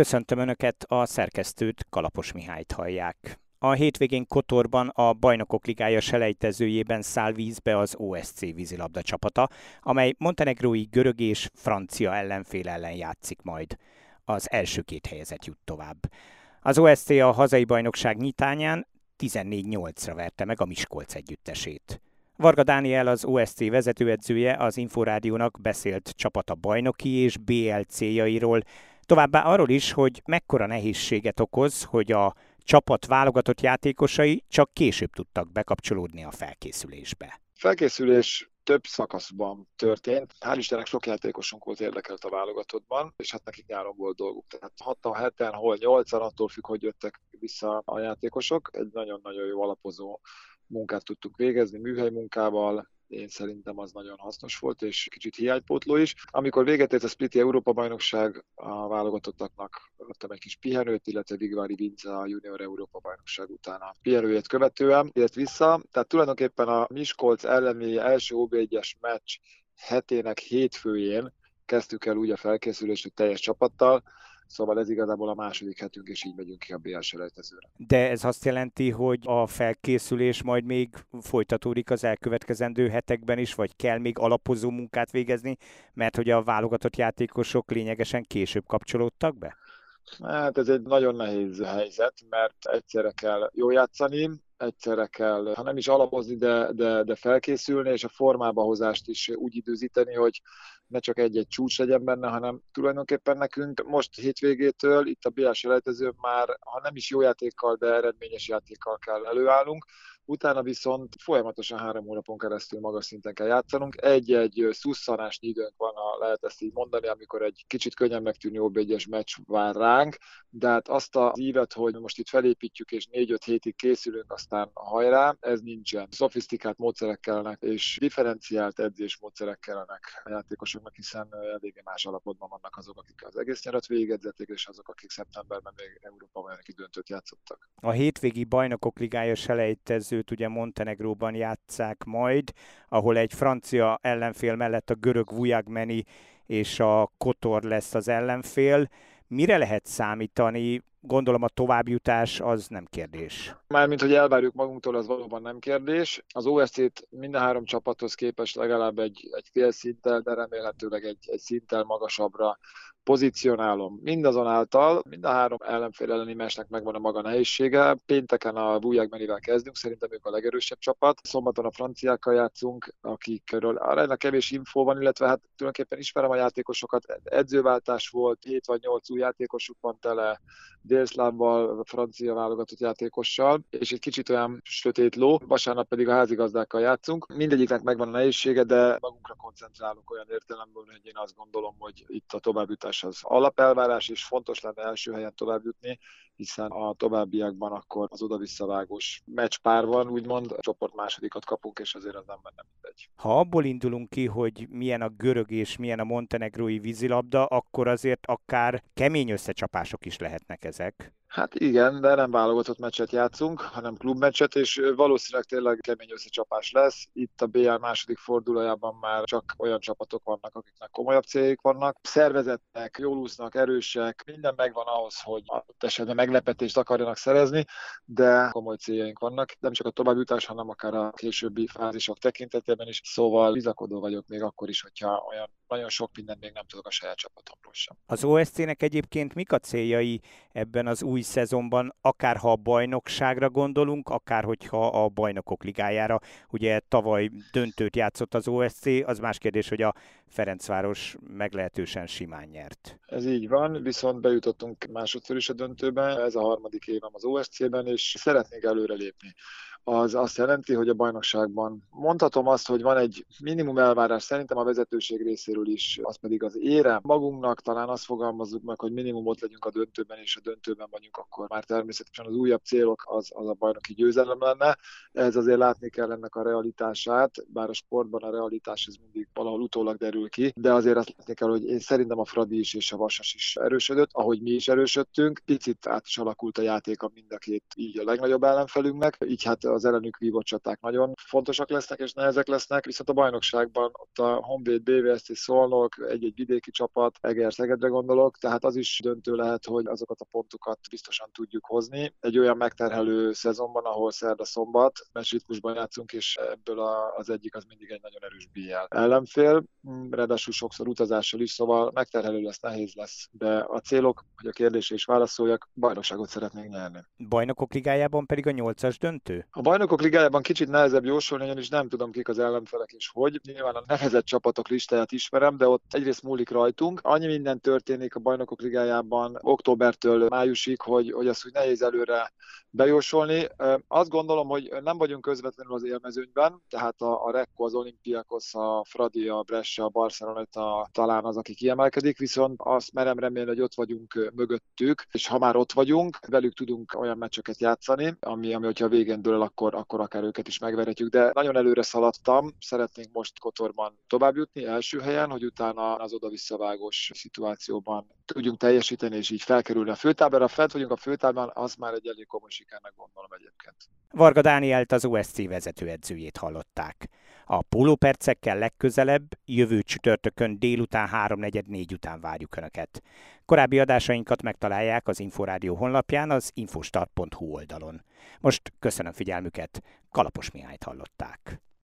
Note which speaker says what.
Speaker 1: Köszöntöm Önöket, a szerkesztőt Kalapos Mihályt hallják. A hétvégén Kotorban a Bajnokok Ligája selejtezőjében száll vízbe az OSC vízilabda csapata, amely montenegrói görög és francia ellenfél ellen játszik majd. Az első két helyezett jut tovább. Az OSC a hazai bajnokság nyitányán 14-8-ra verte meg a Miskolc együttesét. Varga Dániel, az OSC vezetőedzője az Inforádiónak beszélt csapata bajnoki és BL céljairól, továbbá arról is, hogy mekkora nehézséget okoz, hogy a csapat válogatott játékosai csak később tudtak bekapcsolódni a felkészülésbe.
Speaker 2: Felkészülés több szakaszban történt. Hál' Istennek sok játékosunk volt érdekelt a válogatottban, és hát nekik nyáron volt dolguk. Tehát 6 7 hol 8 attól függ, hogy jöttek vissza a játékosok. Egy nagyon-nagyon jó alapozó munkát tudtuk végezni műhely munkával, én szerintem az nagyon hasznos volt, és kicsit hiánypótló is. Amikor véget ért a Spliti Európa bajnokság, a válogatottaknak adtam egy kis pihenőt, illetve Vigvári Vince a Junior Európa bajnokság után a pihenőjét követően ért vissza. Tehát tulajdonképpen a Miskolc elleni első OB1-es meccs hetének hétfőjén kezdtük el úgy a felkészülést, hogy teljes csapattal, Szóval ez igazából a második hetünk, és így megyünk ki a BL selejtezőre.
Speaker 1: De ez azt jelenti, hogy a felkészülés majd még folytatódik az elkövetkezendő hetekben is, vagy kell még alapozó munkát végezni, mert hogy a válogatott játékosok lényegesen később kapcsolódtak be?
Speaker 2: Hát ez egy nagyon nehéz helyzet, mert egyszerre kell jó játszani, egyszerre kell, ha nem is alapozni, de, de, de felkészülni, és a formába hozást is úgy időzíteni, hogy ne csak egy-egy csúcs legyen benne, hanem tulajdonképpen nekünk most hétvégétől itt a BL selejtező már, ha nem is jó játékkal, de eredményes játékkal kell előállnunk, utána viszont folyamatosan három hónapon keresztül magas szinten kell játszanunk. Egy-egy szusszanásnyi időnk van, ha lehet ezt így mondani, amikor egy kicsit könnyen megtűnő egyes meccs vár ránk, de hát azt az ívet, hogy most itt felépítjük és négy-öt hétig készülünk, aztán hajrá, ez nincsen. Szofisztikált módszerek kellenek, és differenciált edzés módszerek kellenek a játékosoknak, hiszen eléggé más alapotban vannak azok, akik az egész nyarat végigedzették, és azok, akik szeptemberben még Európa bajnoki döntőt játszottak.
Speaker 1: A hétvégi bajnokok ligája selejtező mérkőzőt ugye Montenegróban játszák majd, ahol egy francia ellenfél mellett a görög Vujagmeni és a Kotor lesz az ellenfél. Mire lehet számítani? Gondolom a továbbjutás az nem kérdés.
Speaker 2: Mármint, hogy elvárjuk magunktól, az valóban nem kérdés. Az OSC-t minden három csapathoz képest legalább egy, egy fél szinttel, de remélhetőleg egy, egy szinttel magasabbra pozícionálom. Mindazonáltal mind a három ellenfél elleni mesnek megvan a maga nehézsége. Pénteken a Bújákmenivel kezdünk, szerintem ők a legerősebb csapat. Szombaton a franciákkal játszunk, akikről arra kevés infó van, illetve hát tulajdonképpen ismerem a játékosokat. Edzőváltás volt, 7 vagy 8 új játékosuk van tele, délszlávval, francia válogatott játékossal, és egy kicsit olyan sötét ló. Vasárnap pedig a házigazdákkal játszunk. Mindegyiknek megvan a nehézsége, de magunkra koncentrálunk olyan értelemből, hogy én azt gondolom, hogy itt a továbbjutás az alapelvárás, és fontos lenne első helyen tovább jutni, hiszen a továbbiakban akkor az oda-visszavágós meccspár van, úgymond, a csoport másodikat kapunk, és azért az nem benne mindegy.
Speaker 1: Ha abból indulunk ki, hogy milyen a görög és milyen a montenegrói vízilabda, akkor azért akár kemény összecsapások is lehetnek ezek.
Speaker 2: Hát igen, de nem válogatott meccset játszunk, hanem klubmeccset, és valószínűleg tényleg kemény összecsapás lesz. Itt a BL második fordulójában már csak olyan csapatok vannak, akiknek komolyabb céljuk vannak. Szervezettek, jól úsznak, erősek, minden megvan ahhoz, hogy ott esetben meglepetést akarjanak szerezni, de komoly céljaink vannak, nem csak a továbbjutás, hanem akár a későbbi fázisok tekintetében is. Szóval bizakodó vagyok még akkor is, hogyha olyan nagyon sok mindent még nem tudok a saját csapatomról sem.
Speaker 1: Az OSC-nek egyébként mik a céljai ebben az új szezonban, akár ha a bajnokságra gondolunk, akár hogyha a bajnokok ligájára. Ugye tavaly döntőt játszott az OSC, az más kérdés, hogy a Ferencváros meglehetősen simán nyert.
Speaker 2: Ez így van, viszont bejutottunk másodszor is a döntőbe, ez a harmadik évem az OSC-ben, és szeretnék előrelépni az azt jelenti, hogy a bajnokságban mondhatom azt, hogy van egy minimum elvárás szerintem a vezetőség részéről is, az pedig az ére. Magunknak talán azt fogalmazzuk meg, hogy minimum ott legyünk a döntőben, és a döntőben vagyunk, akkor már természetesen az újabb célok az, az a bajnoki győzelem lenne. Ez azért látni kell ennek a realitását, bár a sportban a realitás ez mindig valahol utólag derül ki, de azért azt látni kell, hogy én szerintem a Fradi is és a Vasas is erősödött, ahogy mi is erősödtünk. Picit át is alakult a játék a mind a két így a legnagyobb ellenfelünknek, így hát az ellenük vívott csaták nagyon fontosak lesznek és nehezek lesznek, viszont a bajnokságban ott a Honvéd, BVST, Szolnok, egy-egy vidéki csapat, Eger, Szegedre gondolok, tehát az is döntő lehet, hogy azokat a pontokat biztosan tudjuk hozni. Egy olyan megterhelő szezonban, ahol szerda szombat, meccsritmusban játszunk, és ebből az egyik az mindig egy nagyon erős BL ellenfél, ráadásul sokszor utazással is, szóval megterhelő lesz, nehéz lesz, de a célok, hogy a kérdésre is válaszoljak, bajnokságot szeretnénk nyerni.
Speaker 1: Bajnokok ligájában pedig a nyolcas döntő?
Speaker 2: A bajnokok ligájában kicsit nehezebb jósolni, ugyanis nem tudom kik az ellenfelek és hogy. Nyilván a nehezett csapatok listáját ismerem, de ott egyrészt múlik rajtunk. Annyi minden történik a bajnokok ligájában októbertől májusig, hogy, hogy azt úgy nehéz előre bejósolni. Azt gondolom, hogy nem vagyunk közvetlenül az élmezőnyben, tehát a, a Rekko, az Olimpiakos, a Fradi, a Brescia, a Barcelona talán az, aki kiemelkedik, viszont azt merem remélni, hogy ott vagyunk mögöttük, és ha már ott vagyunk, velük tudunk olyan meccseket játszani, ami, ami hogyha végén dől, akkor, akkor akár őket is megverhetjük. De nagyon előre szaladtam, szeretnénk most Kotorban tovább jutni első helyen, hogy utána az oda-visszavágós szituációban tudjunk teljesíteni, és így felkerülni a főtáblára. Fent vagyunk a főtáblán, az már egy elég komoly sikernek gondolom egyébként.
Speaker 1: Varga Dánielt az OSC vezetőedzőjét hallották. A pólópercekkel legközelebb, jövő csütörtökön délután 3.44 után várjuk Önöket. Korábbi adásainkat megtalálják az Inforádió honlapján, az infostart.hu oldalon. Most köszönöm figyelmüket, Kalapos Mihályt hallották.